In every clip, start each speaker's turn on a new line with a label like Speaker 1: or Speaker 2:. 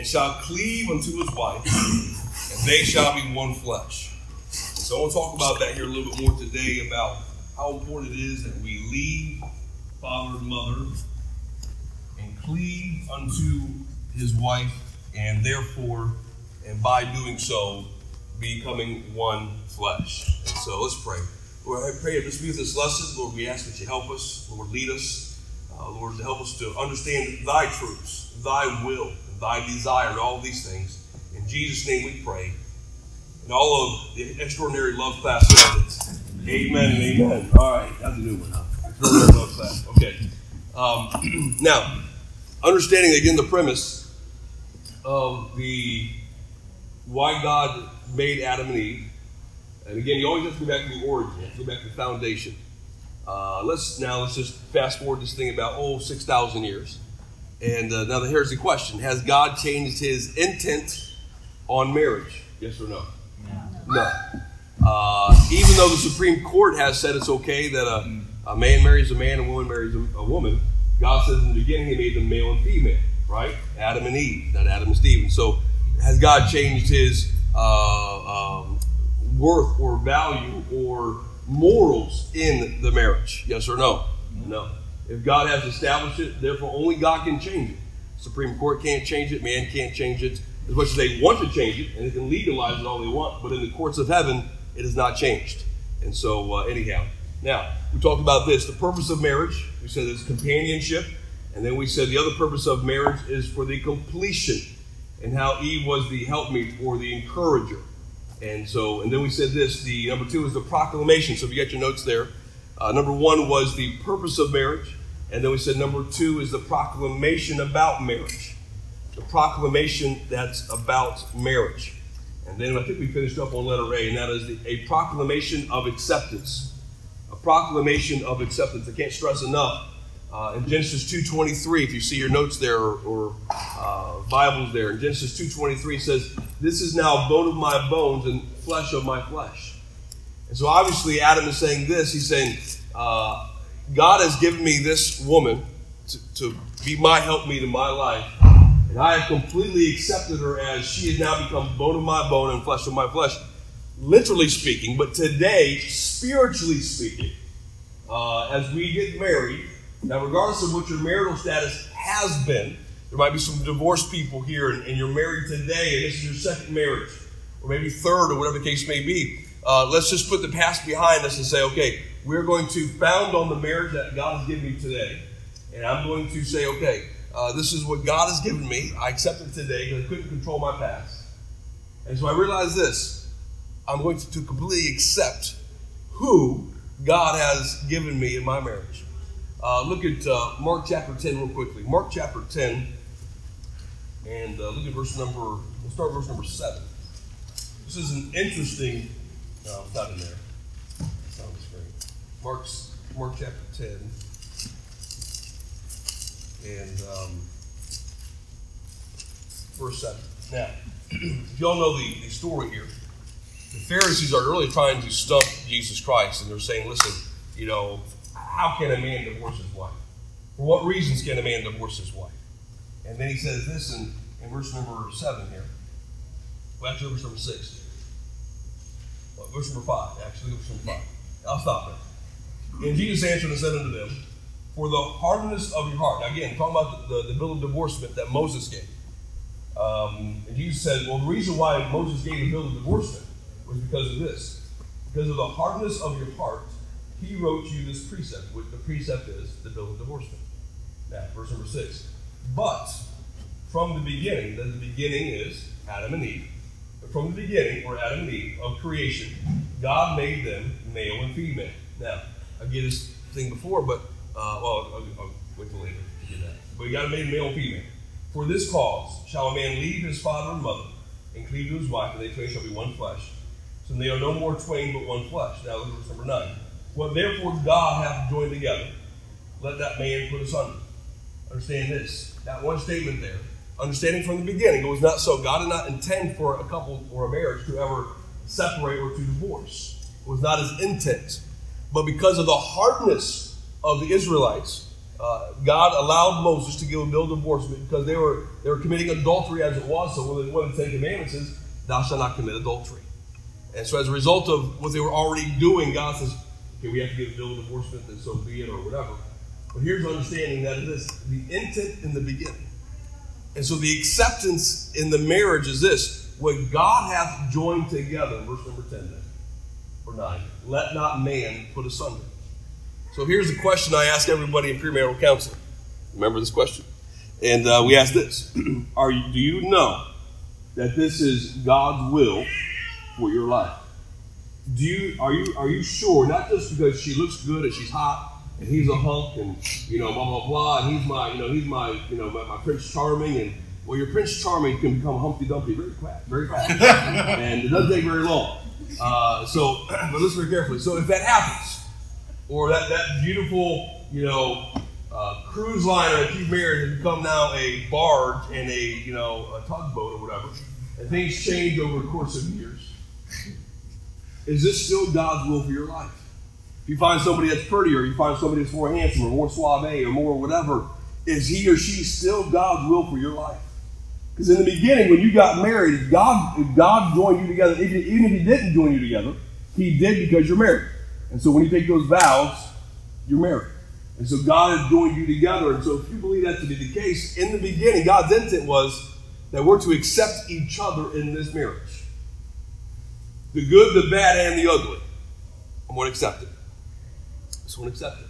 Speaker 1: and shall cleave unto his wife, and they shall be one flesh. So I want to talk about that here a little bit more today about how important it is that we leave father and mother and cleave unto his wife, and therefore, and by doing so, becoming one flesh. And so let's pray. Lord, I pray that this be this lesson. Lord, we ask that you help us. Lord, lead us. Uh, Lord, to help us to understand thy truths, thy will, thy desire, all these things. In Jesus' name we pray. And all of the extraordinary love class says Amen and amen. All right, that's a new one, huh? Extraordinary love class. Okay. Um, now, understanding again the premise of the why God made Adam and Eve. And again, you always have to go back to the origin, go back to the foundation. Uh, let's now let's just fast forward this thing about oh six thousand years. And uh, now here's the question: Has God changed His intent on marriage? Yes or no? No. Uh, even though the Supreme Court has said it's okay that a, a man marries a man and a woman marries a, a, woman, God says in the beginning He made them male and female, right? Adam and Eve, not Adam and Steve. And so, has God changed His uh, um, worth or value or morals in the marriage? Yes or no? No. If God has established it, therefore only God can change it. Supreme Court can't change it, man can't change it. As much as they want to change it, and they can legalize it all they want, but in the courts of heaven, it is not changed. And so, uh, anyhow, now we talked about this. The purpose of marriage, we said it's companionship, and then we said the other purpose of marriage is for the completion, and how Eve was the helpmeet or the encourager. And so, and then we said this. The number two is the proclamation. So if you got your notes there, uh, number one was the purpose of marriage. And then we said number two is the proclamation about marriage. The proclamation that's about marriage. And then I think we finished up on letter A, and that is the, a proclamation of acceptance. A proclamation of acceptance. I can't stress enough. Uh, in Genesis 2.23, if you see your notes there or, or uh, Bibles there, in Genesis 2.23 says, This is now bone of my bones and flesh of my flesh. And so obviously Adam is saying this. He's saying, uh, God has given me this woman to, to be my helpmeet in my life, and I have completely accepted her as she has now become bone of my bone and flesh of my flesh, literally speaking. But today, spiritually speaking, uh, as we get married, now regardless of what your marital status has been, there might be some divorced people here, and, and you're married today, and this is your second marriage, or maybe third, or whatever the case may be. Uh, let's just put the past behind us and say, okay, we're going to found on the marriage that God has given me today. And I'm going to say, okay, uh, this is what God has given me. I accept it today because I couldn't control my past. And so I realize this I'm going to, to completely accept who God has given me in my marriage. Uh, look at uh, Mark chapter 10 real quickly. Mark chapter 10, and uh, look at verse number, we'll start verse number 7. This is an interesting, no, it's not in there. Mark's, Mark chapter 10. And um, verse 7. Now, if y'all know the, the story here, the Pharisees are really trying to stump Jesus Christ, and they're saying, listen, you know, how can a man divorce his wife? For what reasons can a man divorce his wife? And then he says this in, in verse number 7 here. Well, actually, verse number 6. Well, verse number 5, actually, verse number 5. I'll stop there. And Jesus answered and said unto them, For the hardness of your heart. Now, again, talking about the, the, the bill of divorcement that Moses gave. Um, and Jesus said, Well, the reason why Moses gave the bill of divorcement was because of this. Because of the hardness of your heart, he wrote you this precept, which the precept is the bill of divorcement. Now, verse number six. But from the beginning, that the beginning is Adam and Eve. From the beginning, or Adam and Eve, of creation, God made them male and female. Now, I get this thing before, but uh, well, I'll, I'll, wait till later to get that. But you got to make male and female. For this cause shall a man leave his father and mother and cleave to his wife, and they twain shall be one flesh. So they are no more twain but one flesh. Now verse number nine. What therefore God hath joined together, let that man put asunder. Understand this. That one statement there. Understanding from the beginning, it was not so. God did not intend for a couple or a marriage to ever separate or to divorce. It was not his intent. But because of the hardness of the Israelites, uh, God allowed Moses to give a bill of divorcement because they were they were committing adultery as it was. So one of the, of the Ten Commandments is, "Thou shalt not commit adultery." And so, as a result of what they were already doing, God says, "Okay, we have to give a bill of divorcement, and so be it, or whatever." But here's understanding that it is the intent in the beginning, and so the acceptance in the marriage is this: what God hath joined together. Verse number ten, then, or nine. Let not man put asunder. So here's the question I ask everybody in premarital counseling. Remember this question? And uh, we ask this Are you, Do you know that this is God's will for your life? Do you, are, you, are you sure, not just because she looks good and she's hot and he's a hunk and, you know, blah, blah, blah, and he's my, you know, he's my, you know, my, my Prince Charming and, well, your Prince Charming can become Humpty Dumpty very fast, very fast. and it doesn't take very long. Uh, so, but listen very carefully. So if that happens, or that, that beautiful, you know, uh, cruise liner that you've married has become now a barge and a, you know, a tugboat or whatever, and things change over the course of years. Is this still God's will for your life? If you find somebody that's prettier, you find somebody that's more handsome or more suave or more whatever, is he or she still God's will for your life? Because in the beginning, when you got married, God, God joined you together, even if He didn't join you together, He did because you're married. And so when you take those vows, you're married. And so God has joined you together. And so if you believe that to be the case, in the beginning, God's intent was that we're to accept each other in this marriage. The good, the bad, and the ugly. I'm going to accept it. I just want to accept it.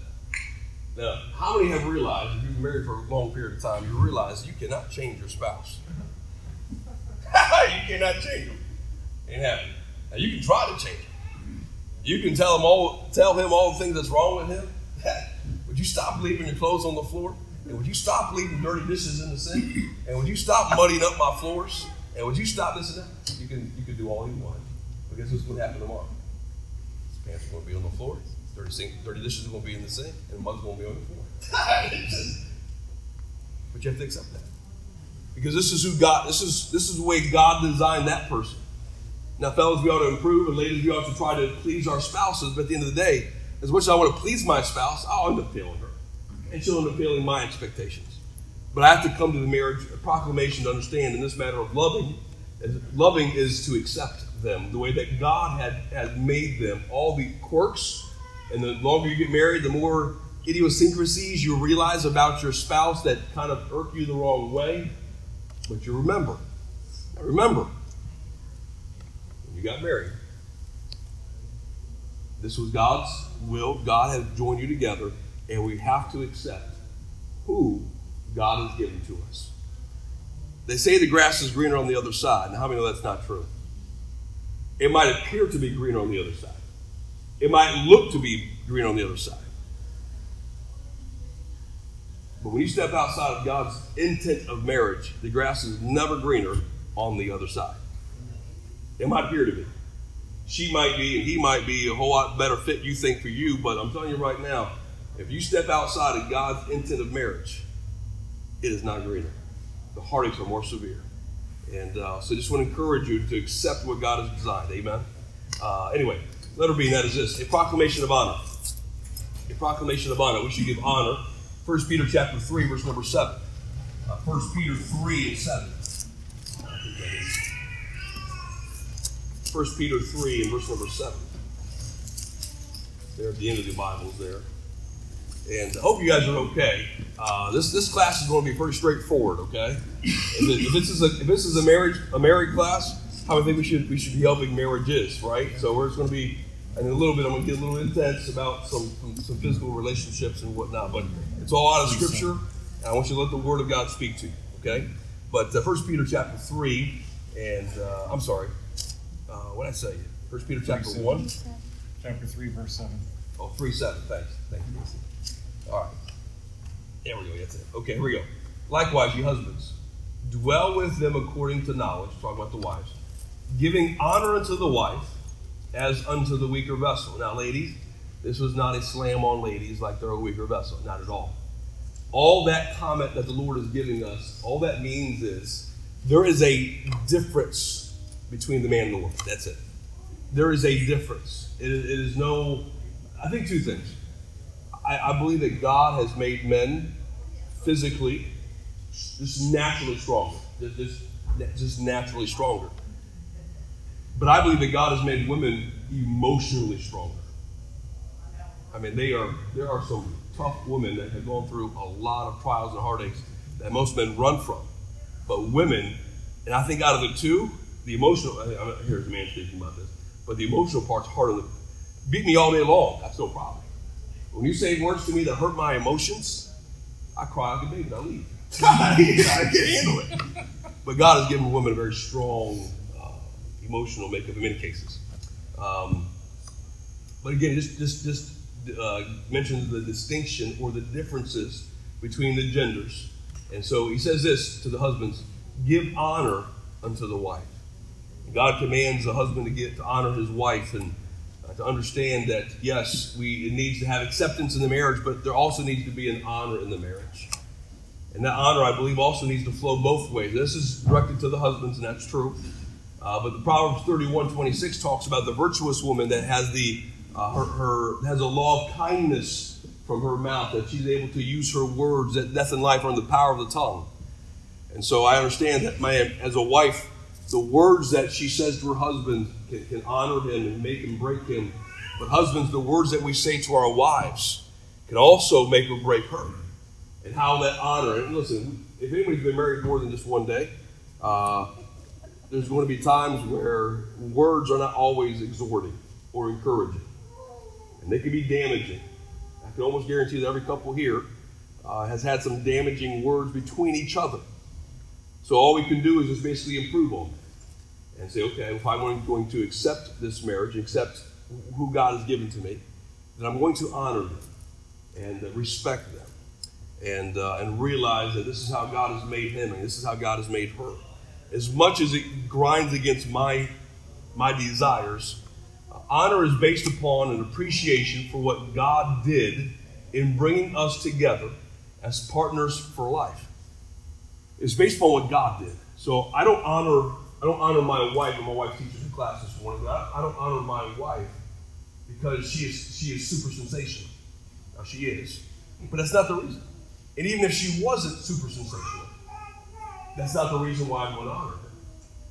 Speaker 1: Now, how many have realized, if you've been married for a long period of time, you realize you cannot change your spouse? you cannot change them. Ain't happening. Now, you can try to change them. You can tell him all tell him all the things that's wrong with him. would you stop leaving your clothes on the floor? And would you stop leaving dirty dishes in the sink? And would you stop muddying up my floors? And would you stop this and that? You can you can do all you want. But guess what's going to happen tomorrow? His pants are going to be on the floor. Dirty sink, dirty dishes are going to be in the sink, and mud's going to be on the floor. but you have to accept that because this is who God. This is this is the way God designed that person. Now, fellas, we ought to improve, and ladies, we ought to try to please our spouses. But at the end of the day, as much as I want to please my spouse, I'll end up failing her, and she'll end up failing my expectations. But I have to come to the marriage proclamation to understand in this matter of loving, loving is to accept them the way that God had, had made them. All the quirks, and the longer you get married, the more idiosyncrasies you realize about your spouse that kind of irk you the wrong way. But you remember. remember, you got married. This was God's will. God has joined you together, and we have to accept who God has given to us. They say the grass is greener on the other side. Now, how many know that's not true? It might appear to be greener on the other side. It might look to be green on the other side. But when you step outside of God's intent of marriage, the grass is never greener on the other side. It might appear to be. She might be, and he might be a whole lot better fit, you think, for you, but I'm telling you right now, if you step outside of God's intent of marriage, it is not greener. The heartaches are more severe. And uh, so I just want to encourage you to accept what God has designed. Amen. Uh, anyway, letter B, that is this a proclamation of honor. A proclamation of honor. We should give honor. 1 Peter chapter 3, verse number 7. Uh, 1 Peter 3 and 7. 1 Peter 3 and verse number 7. There at the end of the Bibles there. And I hope you guys are okay. Uh, this this class is going to be pretty straightforward, okay? If, it, if, this is a if this is a marriage a married class, how I think we should we should be helping marriages, right? So we're just going to be in a little bit. I'm going to get a little intense about some, some some physical relationships and whatnot, but it's all out of Scripture. And I want you to let the Word of God speak to you, okay? But uh, First Peter chapter three, and uh, I'm sorry, uh, what did I say? First Peter chapter
Speaker 2: Three,
Speaker 1: 1.
Speaker 2: Chapter 3, verse 7.
Speaker 1: Oh, 3 7. Thanks. Thank you, All right. There we go. That's it. Okay, here we go. Likewise, you husbands, dwell with them according to knowledge. Talk about the wives. Giving honor unto the wife as unto the weaker vessel. Now, ladies, this was not a slam on ladies like they're a weaker vessel. Not at all. All that comment that the Lord is giving us, all that means is there is a difference between the man and the woman. That's it. There is a difference. It is, it is no, I think two things. I, I believe that God has made men physically just naturally stronger. Just, just, just naturally stronger. But I believe that God has made women emotionally stronger. I mean, they are there are some tough women that have gone through a lot of trials and heartaches that most men run from. But women, and I think out of the two, the emotional, I, here's a man speaking about this, but the emotional part's harder beat me all day long, that's no problem. When you say words to me that hurt my emotions, I cry like a baby and I leave. I can't handle it. But God has given women a very strong emotional makeup in many cases. Um, but again, just, just, just uh, mentions the distinction or the differences between the genders. And so he says this to the husbands give honor unto the wife. God commands the husband to get to honor his wife and uh, to understand that yes, we it needs to have acceptance in the marriage, but there also needs to be an honor in the marriage. And that honor, I believe, also needs to flow both ways. This is directed to the husbands, and that's true. Uh, but the Proverbs 31 26 talks about the virtuous woman that has the uh, her, her, has a law of kindness from her mouth, that she's able to use her words, that death and life are in the power of the tongue. And so I understand that, man, as a wife, the words that she says to her husband can, can honor him and make him break him. But husbands, the words that we say to our wives can also make or break her. And how that honor, and listen, if anybody's been married more than just one day, uh, there's going to be times where words are not always exhorting or encouraging and they can be damaging. I can almost guarantee that every couple here uh, has had some damaging words between each other. So all we can do is just basically improve on that and say, okay, if I'm going to accept this marriage, accept who God has given to me, then I'm going to honor them and respect them and, uh, and realize that this is how God has made him and this is how God has made her. As much as it grinds against my, my desires, Honor is based upon an appreciation for what God did in bringing us together as partners for life. It's based upon what God did. So I don't honor I don't honor my wife when my wife teaches a class this morning. I, I don't honor my wife because she is she is super sensational. Now she is, but that's not the reason. And even if she wasn't super sensational, that's not the reason why I'm going to honor her.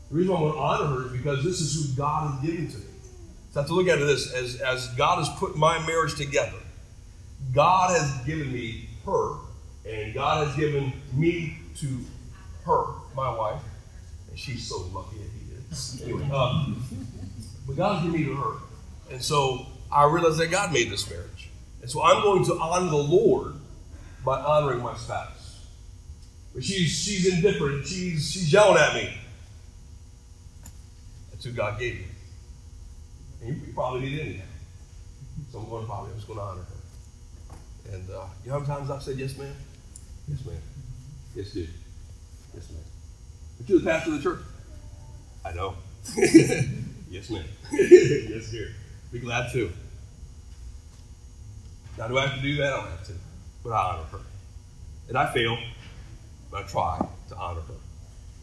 Speaker 1: The reason I'm going to honor her is because this is who God has given to me. So I have to look at it this as, as God has put my marriage together. God has given me her, and God has given me to her, my wife. And she's so lucky that he did. Anyway, um, but God has given me to her. And so I realized that God made this marriage. And so I'm going to honor the Lord by honoring my spouse. But she's she's indifferent. She's she's yelling at me. That's who God gave me. And you, you probably need anything. So I'm going to probably, I'm just going to honor her. And uh, you know how many times I've said, yes, ma'am? Yes, ma'am. Yes, dude. Yes, ma'am. But you're the pastor of the church. I know. yes, ma'am. yes, dear. Be glad to. Now, do I have to do that? I don't have to. But I honor her. And I fail, I try to honor her.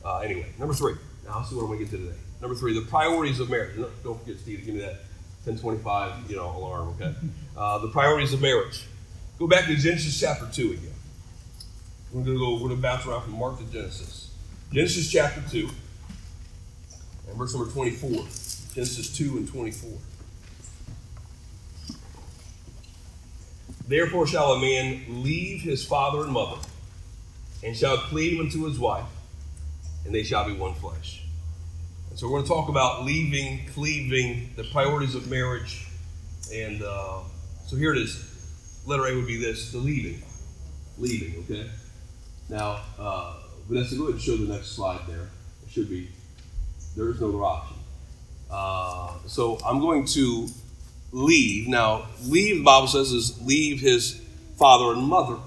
Speaker 1: Uh, anyway, number three. Now, let's see what we get to today. Number three, the priorities of marriage. Don't forget, Steve, to give me that 1025, you know, alarm, okay? Uh, the priorities of marriage. Go back to Genesis chapter 2 again. We're going to go, we're going to bounce around from Mark to Genesis. Genesis chapter 2, and verse number 24. Genesis 2 and 24. Therefore shall a man leave his father and mother, and shall cleave unto his wife, and they shall be one flesh. And So we're going to talk about leaving, cleaving, the priorities of marriage. And uh, so here it is. Letter A would be this the leaving. Leaving, okay? Now, uh, Vanessa, go ahead and show the next slide there. It should be, there is no other option. Uh, so I'm going to leave. Now, leave, the Bible says, is leave his father and mother.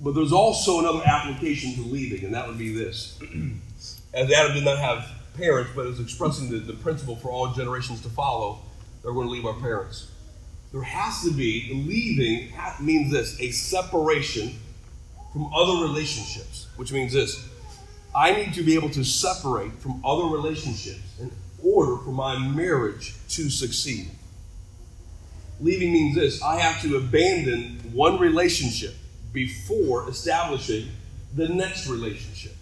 Speaker 1: But there's also another application to leaving, and that would be this. As Adam did not have parents, but is expressing the, the principle for all generations to follow that we're going to leave our parents. There has to be, leaving means this a separation from other relationships, which means this I need to be able to separate from other relationships in order for my marriage to succeed. Leaving means this I have to abandon one relationship before establishing the next relationship.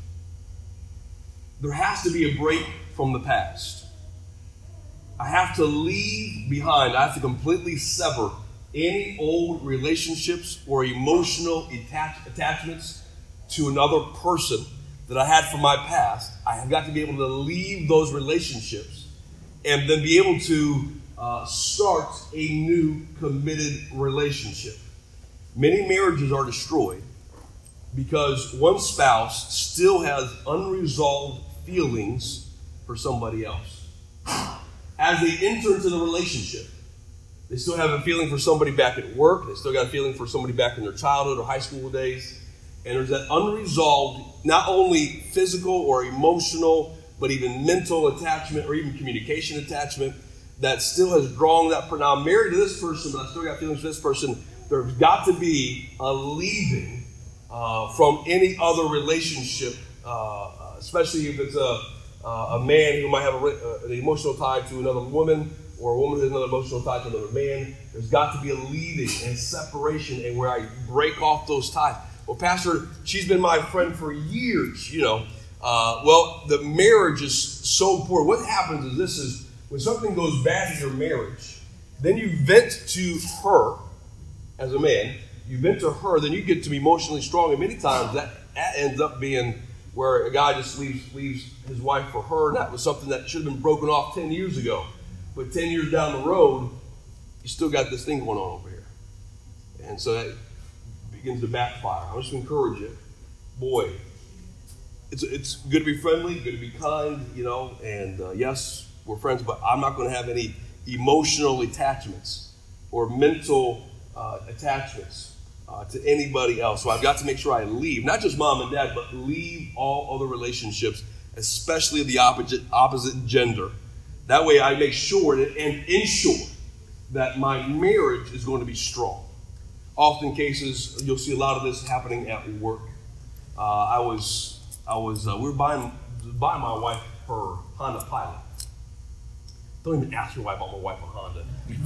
Speaker 1: There has to be a break from the past. I have to leave behind, I have to completely sever any old relationships or emotional attach- attachments to another person that I had from my past. I have got to be able to leave those relationships and then be able to uh, start a new committed relationship. Many marriages are destroyed because one spouse still has unresolved feelings for somebody else. As they enter into the relationship, they still have a feeling for somebody back at work. They still got a feeling for somebody back in their childhood or high school days. And there's that unresolved, not only physical or emotional, but even mental attachment or even communication attachment that still has drawn that. For Now I'm married to this person, but I still got feelings for this person. There's got to be a leaving uh, from any other relationship, uh, especially if it's a, uh, a man who might have a, uh, an emotional tie to another woman or a woman who has another emotional tie to another man. There's got to be a leaving and separation and where I break off those ties. Well, Pastor, she's been my friend for years, you know. Uh, well, the marriage is so important. What happens is this is when something goes bad in your marriage, then you vent to her as a man, you vent to her, then you get to be emotionally strong. And many times that, that ends up being where a guy just leaves, leaves his wife for her. And that was something that should have been broken off 10 years ago. But 10 years down the road, you still got this thing going on over here. And so that begins to backfire. I just encourage you, boy, it's, it's good to be friendly, good to be kind, you know, and uh, yes, we're friends, but I'm not going to have any emotional attachments or mental uh, attachments uh, to anybody else. So I've got to make sure I leave, not just mom and dad, but leave all other relationships, especially the opposite, opposite gender. That way I make sure that, and ensure that my marriage is going to be strong. Often cases, you'll see a lot of this happening at work. Uh, I was, I was, uh, we were buying, buying my wife her Honda Pilot. Don't even ask your wife about my wife a Honda.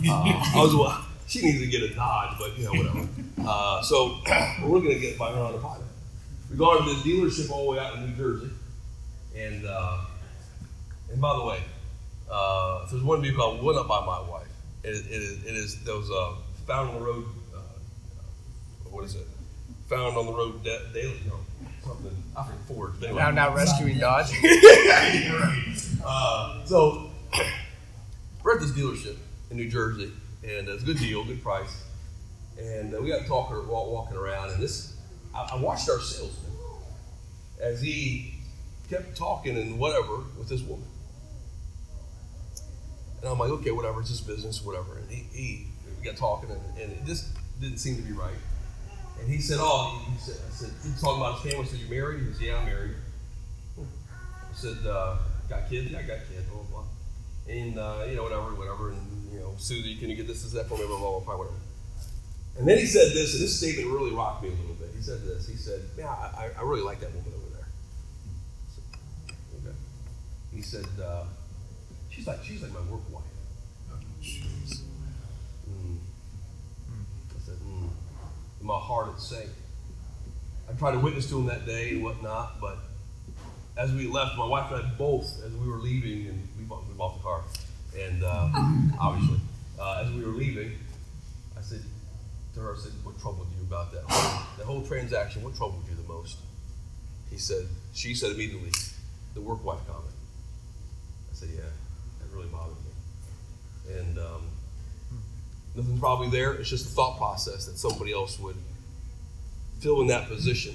Speaker 1: Uh, I was, she needs to get a Dodge, but you know whatever. Uh, so we're going to get buy her Honda Pilot. We go to the dealership all the way out in New Jersey, and uh, and by the way, uh, if there's one vehicle I would not buy my wife, it, it, is, it is those uh, found on the road. Uh, what is it? Found on the road da- daily? No, something. I forget Ford. but Anyway.
Speaker 3: Now, now rescuing Dodge.
Speaker 1: Uh, so we're at this dealership in New Jersey, and it's a good deal, good price. And uh, we got talking, walk, walking around, and this, I, I watched our salesman as he kept talking and whatever with this woman. And I'm like, okay, whatever, it's his business, whatever. And he, he we got talking, and, and it just didn't seem to be right. And he said, oh, he said, I said, he was talking about his family. I said, you married? He said, yeah, I'm married. I said, uh, got kids? Yeah, I got kids, blah. And, uh, you know, whatever, whatever. And, you know, Susie, can you get this, this, that for me, blah, blah, blah, fine, whatever. And then he said this, and this statement really rocked me a little bit. He said this. He said, man, I, I really like that woman over there. Said, okay. He said, uh, she's like, she's like my work wife. Mm. I said, mm. In my heart, it's sank. I tried to witness to him that day and whatnot, but as we left, my wife and I both, as we were leaving, and bought, we bought the car, and uh, obviously, uh, as we were leaving, I said to her, I said, "What troubled you about that whole, whole transaction? What troubled you the most?" He said, "She said immediately, the work wife comment." I said, "Yeah, that really bothered me," and um, nothing's probably there. It's just a thought process that somebody else would fill in that position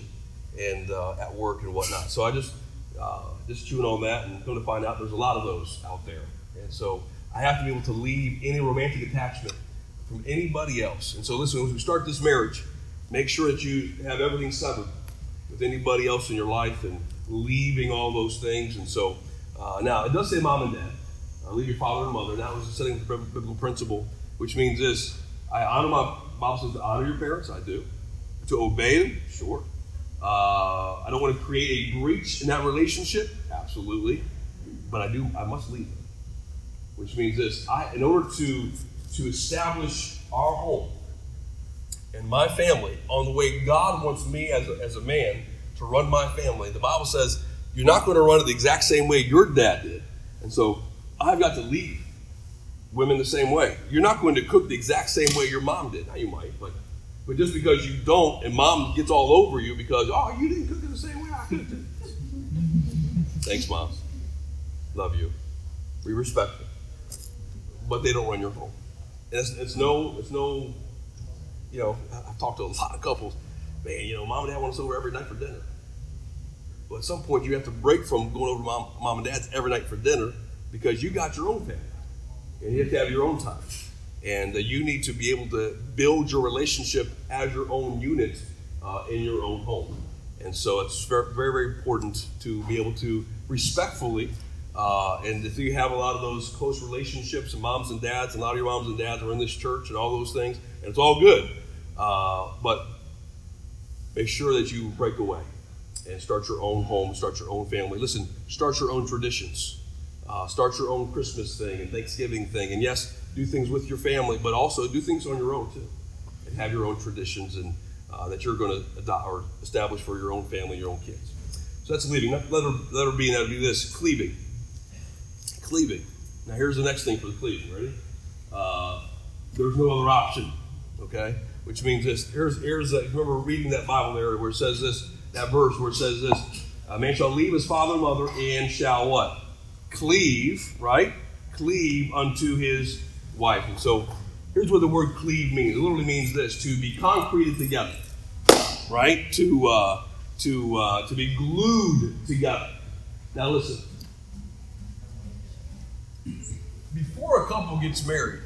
Speaker 1: and uh, at work and whatnot. So I just uh, just chewing on that and going to find out there's a lot of those out there. And so I have to be able to leave any romantic attachment from anybody else. And so listen, as we start this marriage, make sure that you have everything severed with anybody else in your life and leaving all those things. And so uh, now it does say mom and dad. Uh, leave your father and mother. That was setting the biblical principle, which means this: I honor my Bible says to honor your parents. I do. To obey them, sure. Uh, I don't want to create a breach in that relationship, absolutely. But I do. I must leave which means this: I, in order to to establish our home and my family on the way God wants me as a, as a man to run my family, the Bible says you're not going to run it the exact same way your dad did. And so I've got to lead women the same way. You're not going to cook the exact same way your mom did. Now you might, but but just because you don't and mom gets all over you because oh you didn't cook it the same way I cooked it. Thanks, mom. Love you. We respect them, but they don't run your home. And it's, it's no it's no. You know, I've talked to a lot of couples. Man, you know, mom and dad want us over every night for dinner. But at some point, you have to break from going over to mom, mom and dad's every night for dinner because you got your own family and you have to have your own time. And you need to be able to build your relationship as your own unit uh, in your own home. And so it's very, very, very important to be able to respectfully, uh, and if you have a lot of those close relationships, and moms and dads, and a lot of your moms and dads are in this church and all those things, and it's all good. Uh, but make sure that you break away and start your own home, start your own family. Listen, start your own traditions. Uh, start your own Christmas thing and Thanksgiving thing. And yes, do things with your family, but also do things on your own too. And have your own traditions and uh, that you're going to adopt or establish for your own family, your own kids. So that's leaving. Letter, letter B, now do this cleaving. Cleaving. Now here's the next thing for the cleaving. Ready? Uh, there's no other option. Okay? Which means this. Here's, here's a, remember reading that Bible there where it says this, that verse where it says this A man shall leave his father and mother and shall what? Cleave, right? Cleave unto his wife. And so here's what the word cleave means. It literally means this to be concreted together, right? To, uh, to, uh, to be glued together. Now listen. Before a couple gets married,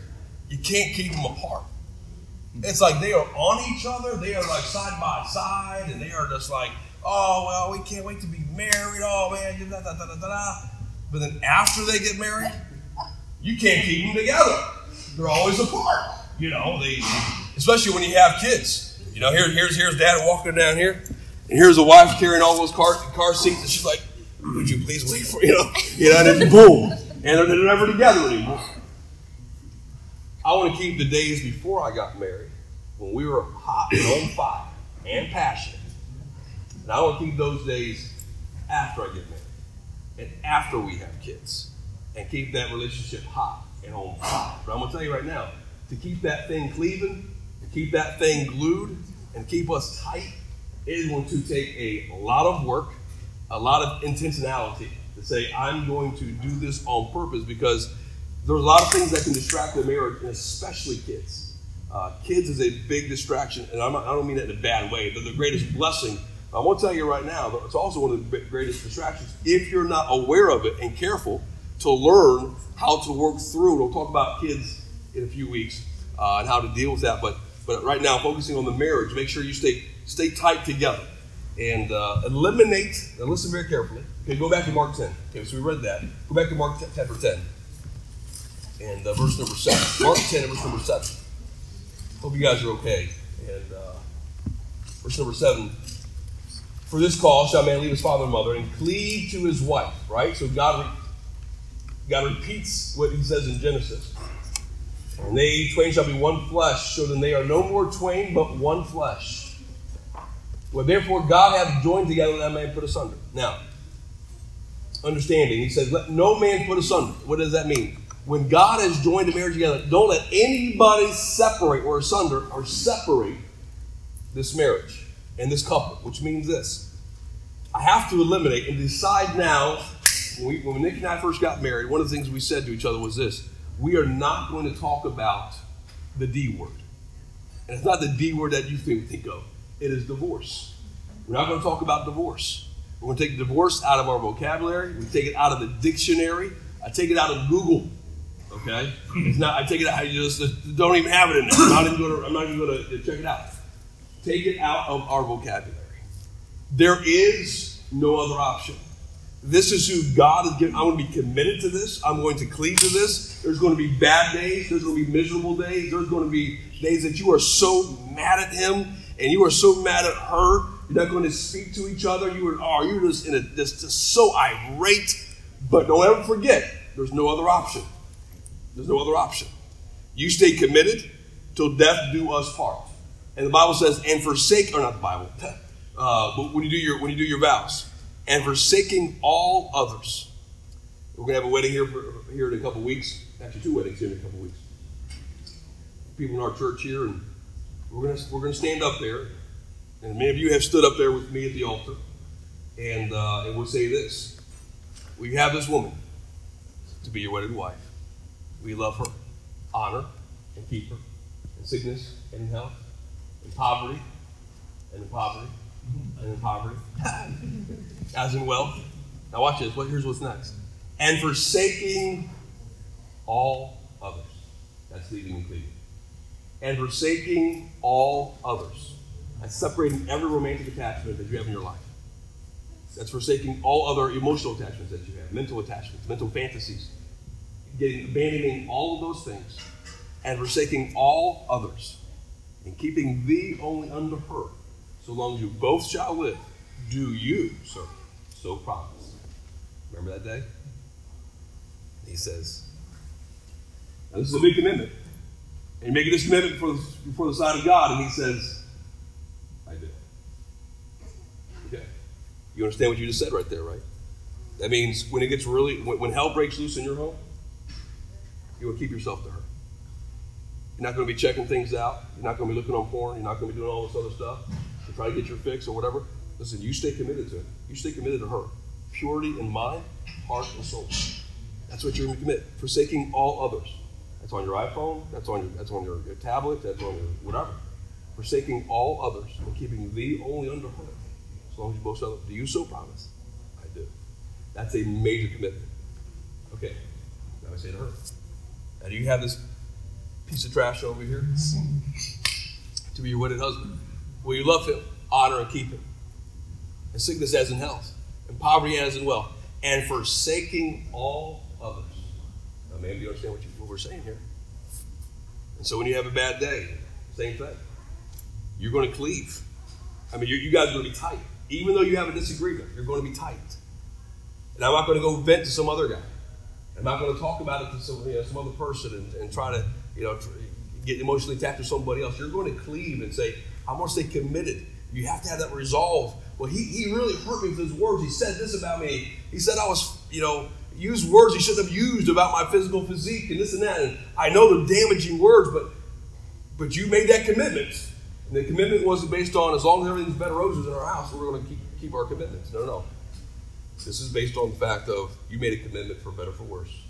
Speaker 1: you can't keep them apart. It's like they are on each other. They are like side by side, and they are just like, oh well, we can't wait to be married. Oh man, da da da. But then after they get married, you can't keep them together. They're always apart. You know, they, especially when you have kids. You know, here, here's here's dad walking down here, and here's a wife carrying all those car car seats, and she's like, "Would you please wait for you know?" You know, and then boom, and they're never together anymore. I want to keep the days before I got married, when we were hot and on fire and passionate. And I want to keep those days after I get married and after we have kids and keep that relationship hot But I'm going to tell you right now to keep that thing cleaving, to keep that thing glued, and keep us tight, it is going to take a lot of work, a lot of intentionality to say, I'm going to do this on purpose because there's a lot of things that can distract the marriage, and especially kids. Uh, kids is a big distraction, and i don't mean that in a bad way. They're the greatest blessing. I want to tell you right now, but it's also one of the greatest distractions if you're not aware of it and careful to learn how to work through. We'll talk about kids in a few weeks uh, and how to deal with that. But but right now, focusing on the marriage, make sure you stay stay tight together and uh, eliminate. Now, listen very carefully. Okay, go back to Mark 10. Okay, so we read that. Go back to Mark 10, chapter 10 and uh, verse number 7. Mark 10 and verse number 7. Hope you guys are okay. And uh, verse number 7. For this cause shall man leave his father and mother and cleave to his wife. Right? So God, God repeats what he says in Genesis. And they twain shall be one flesh. So then they are no more twain, but one flesh. Well, therefore God hath joined together, that man put asunder. Now, understanding, he says, let no man put asunder. What does that mean? when God has joined a marriage together, don't let anybody separate or asunder or separate this marriage and this couple, which means this. I have to eliminate and decide now. When, we, when Nick and I first got married, one of the things we said to each other was this we are not going to talk about the D word. And it's not the D word that you think, think of, it is divorce. We're not going to talk about divorce. We're going to take divorce out of our vocabulary, we take it out of the dictionary, I take it out of Google. Okay, it's not. I take it out. I just don't even have it in there. I'm not even going to. I'm not even going to check it out. Take it out of our vocabulary. There is no other option. This is who God has given. I'm going to be committed to this. I'm going to cleave to this. There's going to be bad days. There's going to be miserable days. There's going to be days that you are so mad at him and you are so mad at her. You're not going to speak to each other. You are, oh, you're just in a just, just so irate. But don't ever forget, there's no other option. There's no other option. You stay committed till death do us part. And the Bible says, and forsake, or not the Bible, uh, but when you do your when you do your vows, and forsaking all others. We're gonna have a wedding here for, here in a couple weeks. Actually, two weddings here in a couple weeks. People in our church here, and we're gonna we're gonna stand up there, and many of you have stood up there with me at the altar, and uh, and we'll say this: We have this woman to be your wedded wife. We love her, honor, and keep her in sickness and in health, in poverty and in poverty and in poverty, as in wealth. Now watch this. Well, here's what's next. And forsaking all others. That's leaving and cleaving. And forsaking all others. That's separating every romantic attachment that you have in your life. That's forsaking all other emotional attachments that you have, mental attachments, mental fantasies. Getting abandoning all of those things and forsaking all others and keeping thee only unto her so long as you both shall live, do you, sir, so promise. Remember that day? He says, now this is a big commitment. And you're making this commitment before the, before the sight of God, and he says, I do. Okay. You understand what you just said right there, right? That means when it gets really, when, when hell breaks loose in your home, you will keep yourself to her. You're not going to be checking things out. You're not going to be looking on porn. You're not going to be doing all this other stuff try to get your fix or whatever. Listen, you stay committed to it. You stay committed to her. Purity in mind, heart, and soul. That's what you're going to commit. Forsaking all others. That's on your iPhone. That's on your, that's on your, your tablet. That's on your whatever. Forsaking all others and keeping thee only under her. As long as you both it. Do you so promise? I do. That's a major commitment. Okay. Now I say to her. Now do you have this piece of trash over here? to be your wedded husband. Will you love him, honor, and keep him? And sickness as in health, and poverty as in wealth, and forsaking all others. Now, maybe you understand what, you, what we're saying here. And so when you have a bad day, same thing. You're going to cleave. I mean, you, you guys are going to be tight. Even though you have a disagreement, you're going to be tight. And I'm not going to go vent to some other guy. I'm not going to talk about it to some, you know, some other person and, and try to, you know, get emotionally attached to somebody else. You're going to cleave and say, I want to say committed. You have to have that resolve. Well, he, he really hurt me with his words. He said this about me. He said I was, you know, used words he shouldn't have used about my physical physique and this and that. And I know they're damaging words, but but you made that commitment. And the commitment wasn't based on as long as everything's better roses in our house, we're going to keep, keep our commitments. No, no. This is based on the fact of you made a commitment for better for worse.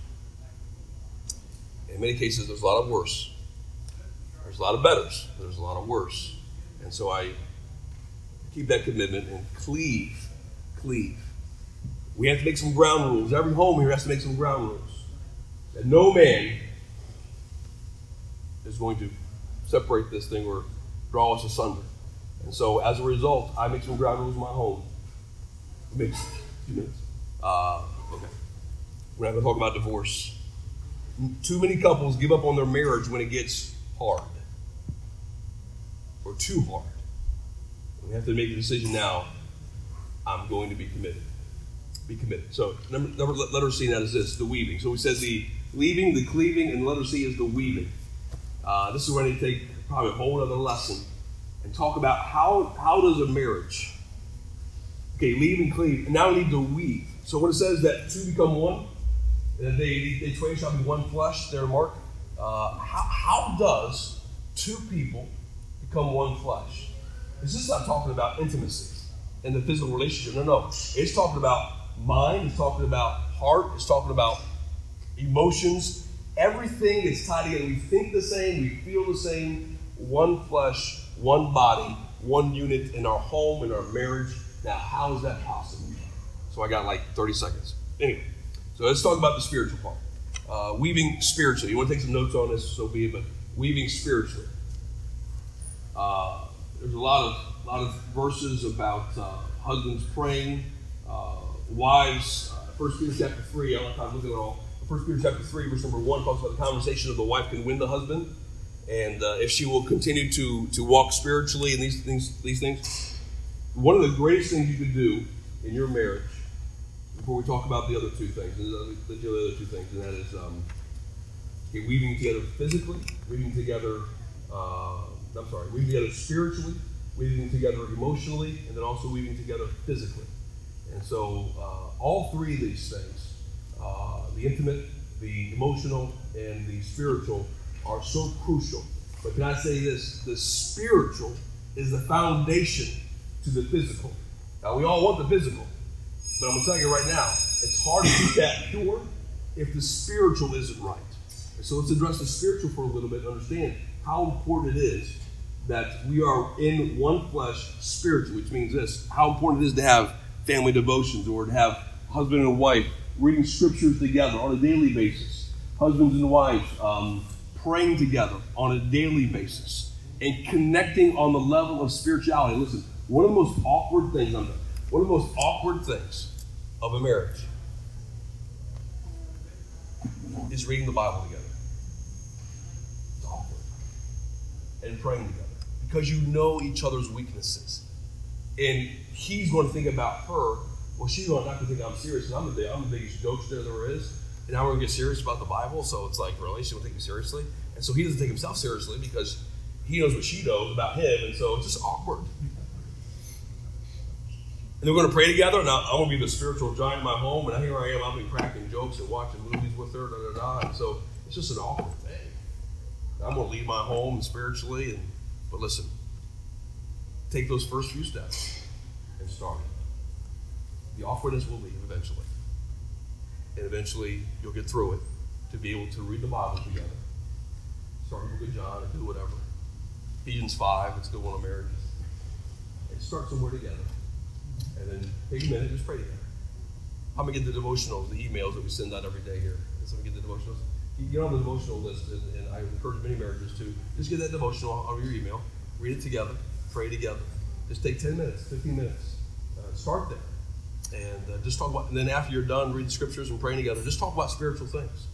Speaker 1: In many cases, there's a lot of worse. There's a lot of betters. There's a lot of worse. And so I keep that commitment and cleave, cleave. We have to make some ground rules. Every home here has to make some ground rules. That no man is going to separate this thing or draw us asunder. And so as a result, I make some ground rules in my home. Two minutes. Uh, okay. We're not going to talk about divorce. Too many couples give up on their marriage when it gets hard or too hard. We have to make the decision now. I'm going to be committed. Be committed. So number, number letter C now is this: the weaving. So we said the leaving, the cleaving, and letter C is the weaving. Uh, this is where I need to take probably a whole other lesson and talk about how how does a marriage okay leave and cleave, and now we need to weave. So when it says that two become one, and they they twain shall be one flesh, their mark. Uh, how, how does two people become one flesh. This is not talking about intimacy and the physical relationship. No, no. It's talking about mind, it's talking about heart, it's talking about emotions. Everything is tied together. We think the same, we feel the same, one flesh, one body, one unit in our home, in our marriage. Now, how is that possible? So I got like 30 seconds. Anyway, so let's talk about the spiritual part. Uh, weaving spiritually. You want to take some notes on this, so be it, but weaving spiritually. Uh, there's a lot of lot of verses about uh, husbands praying, uh, wives. Uh, First Peter chapter three. I don't have at it all. First Peter chapter three, verse number one talks about the conversation of the wife can win the husband, and uh, if she will continue to to walk spiritually in these things these things. One of the greatest things you can do in your marriage, before we talk about the other two things, the, the other two things, and that is um, weaving together physically, weaving together Uh, I'm sorry, weaving together spiritually, weaving together emotionally, and then also weaving together physically. And so, uh, all three of these things uh, the intimate, the emotional, and the spiritual are so crucial. But can I say this? The spiritual is the foundation to the physical. Now, we all want the physical, but I'm going to tell you right now, it's hard to keep that pure if the spiritual isn't right. So let's address the spiritual for a little bit and understand how important it is that we are in one flesh spiritually, which means this how important it is to have family devotions or to have husband and wife reading scriptures together on a daily basis, husbands and wives um, praying together on a daily basis, and connecting on the level of spirituality. Listen, one of the most awkward things, one of the most awkward things of a marriage is reading the Bible together. It's awkward. And praying together. Because you know each other's weaknesses. And he's going to think about her. Well, she's going to not think I'm serious. I'm the, I'm the biggest jokester there is. And now we're going to get serious about the Bible. So it's like, really? She's going to take me seriously? And so he doesn't take himself seriously because he knows what she knows about him. And so it's just awkward. And they're going to pray together. and I'm going to be the spiritual giant in my home, and here I am. I'll be cracking jokes and watching movies with her, da da da. And so it's just an awkward thing. I'm going to leave my home spiritually, and but listen, take those first few steps and start. It. The awkwardness will leave eventually, and eventually you'll get through it to be able to read the Bible together. Start the book of John or do whatever. Ephesians five. Let's go on marriages. And start somewhere together and then take a minute, just pray together. I'm gonna get the devotionals, the emails that we send out every day here. So we get the devotionals. You get on the devotional list, and, and, I encourage many marriages to just get that devotional over your email, read it together, pray together. Just take 10 minutes, 15 minutes. Uh, start there. And uh, just talk about, and then after you're done reading scriptures and praying together, just talk about spiritual things.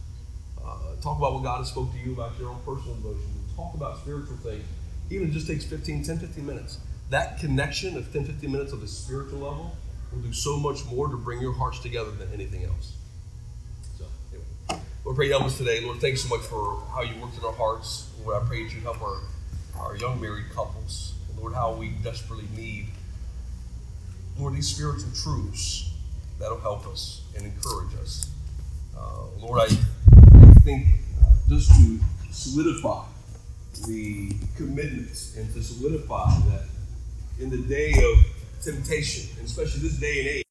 Speaker 1: Uh, talk about what God has spoke to you about your own personal devotion. Talk about spiritual things. Even it just takes 15, 10, 15 minutes that connection of 10, 15 minutes of the spiritual level will do so much more to bring your hearts together than anything else. Lord, pray help us today. Lord, thanks so much for how you worked in our hearts. Lord, I pray that you help our, our young married couples. Lord, how we desperately need, Lord, these spiritual truths that'll help us and encourage us. Uh, Lord, I think just to solidify the commitments and to solidify that in the day of temptation, and especially this day and age.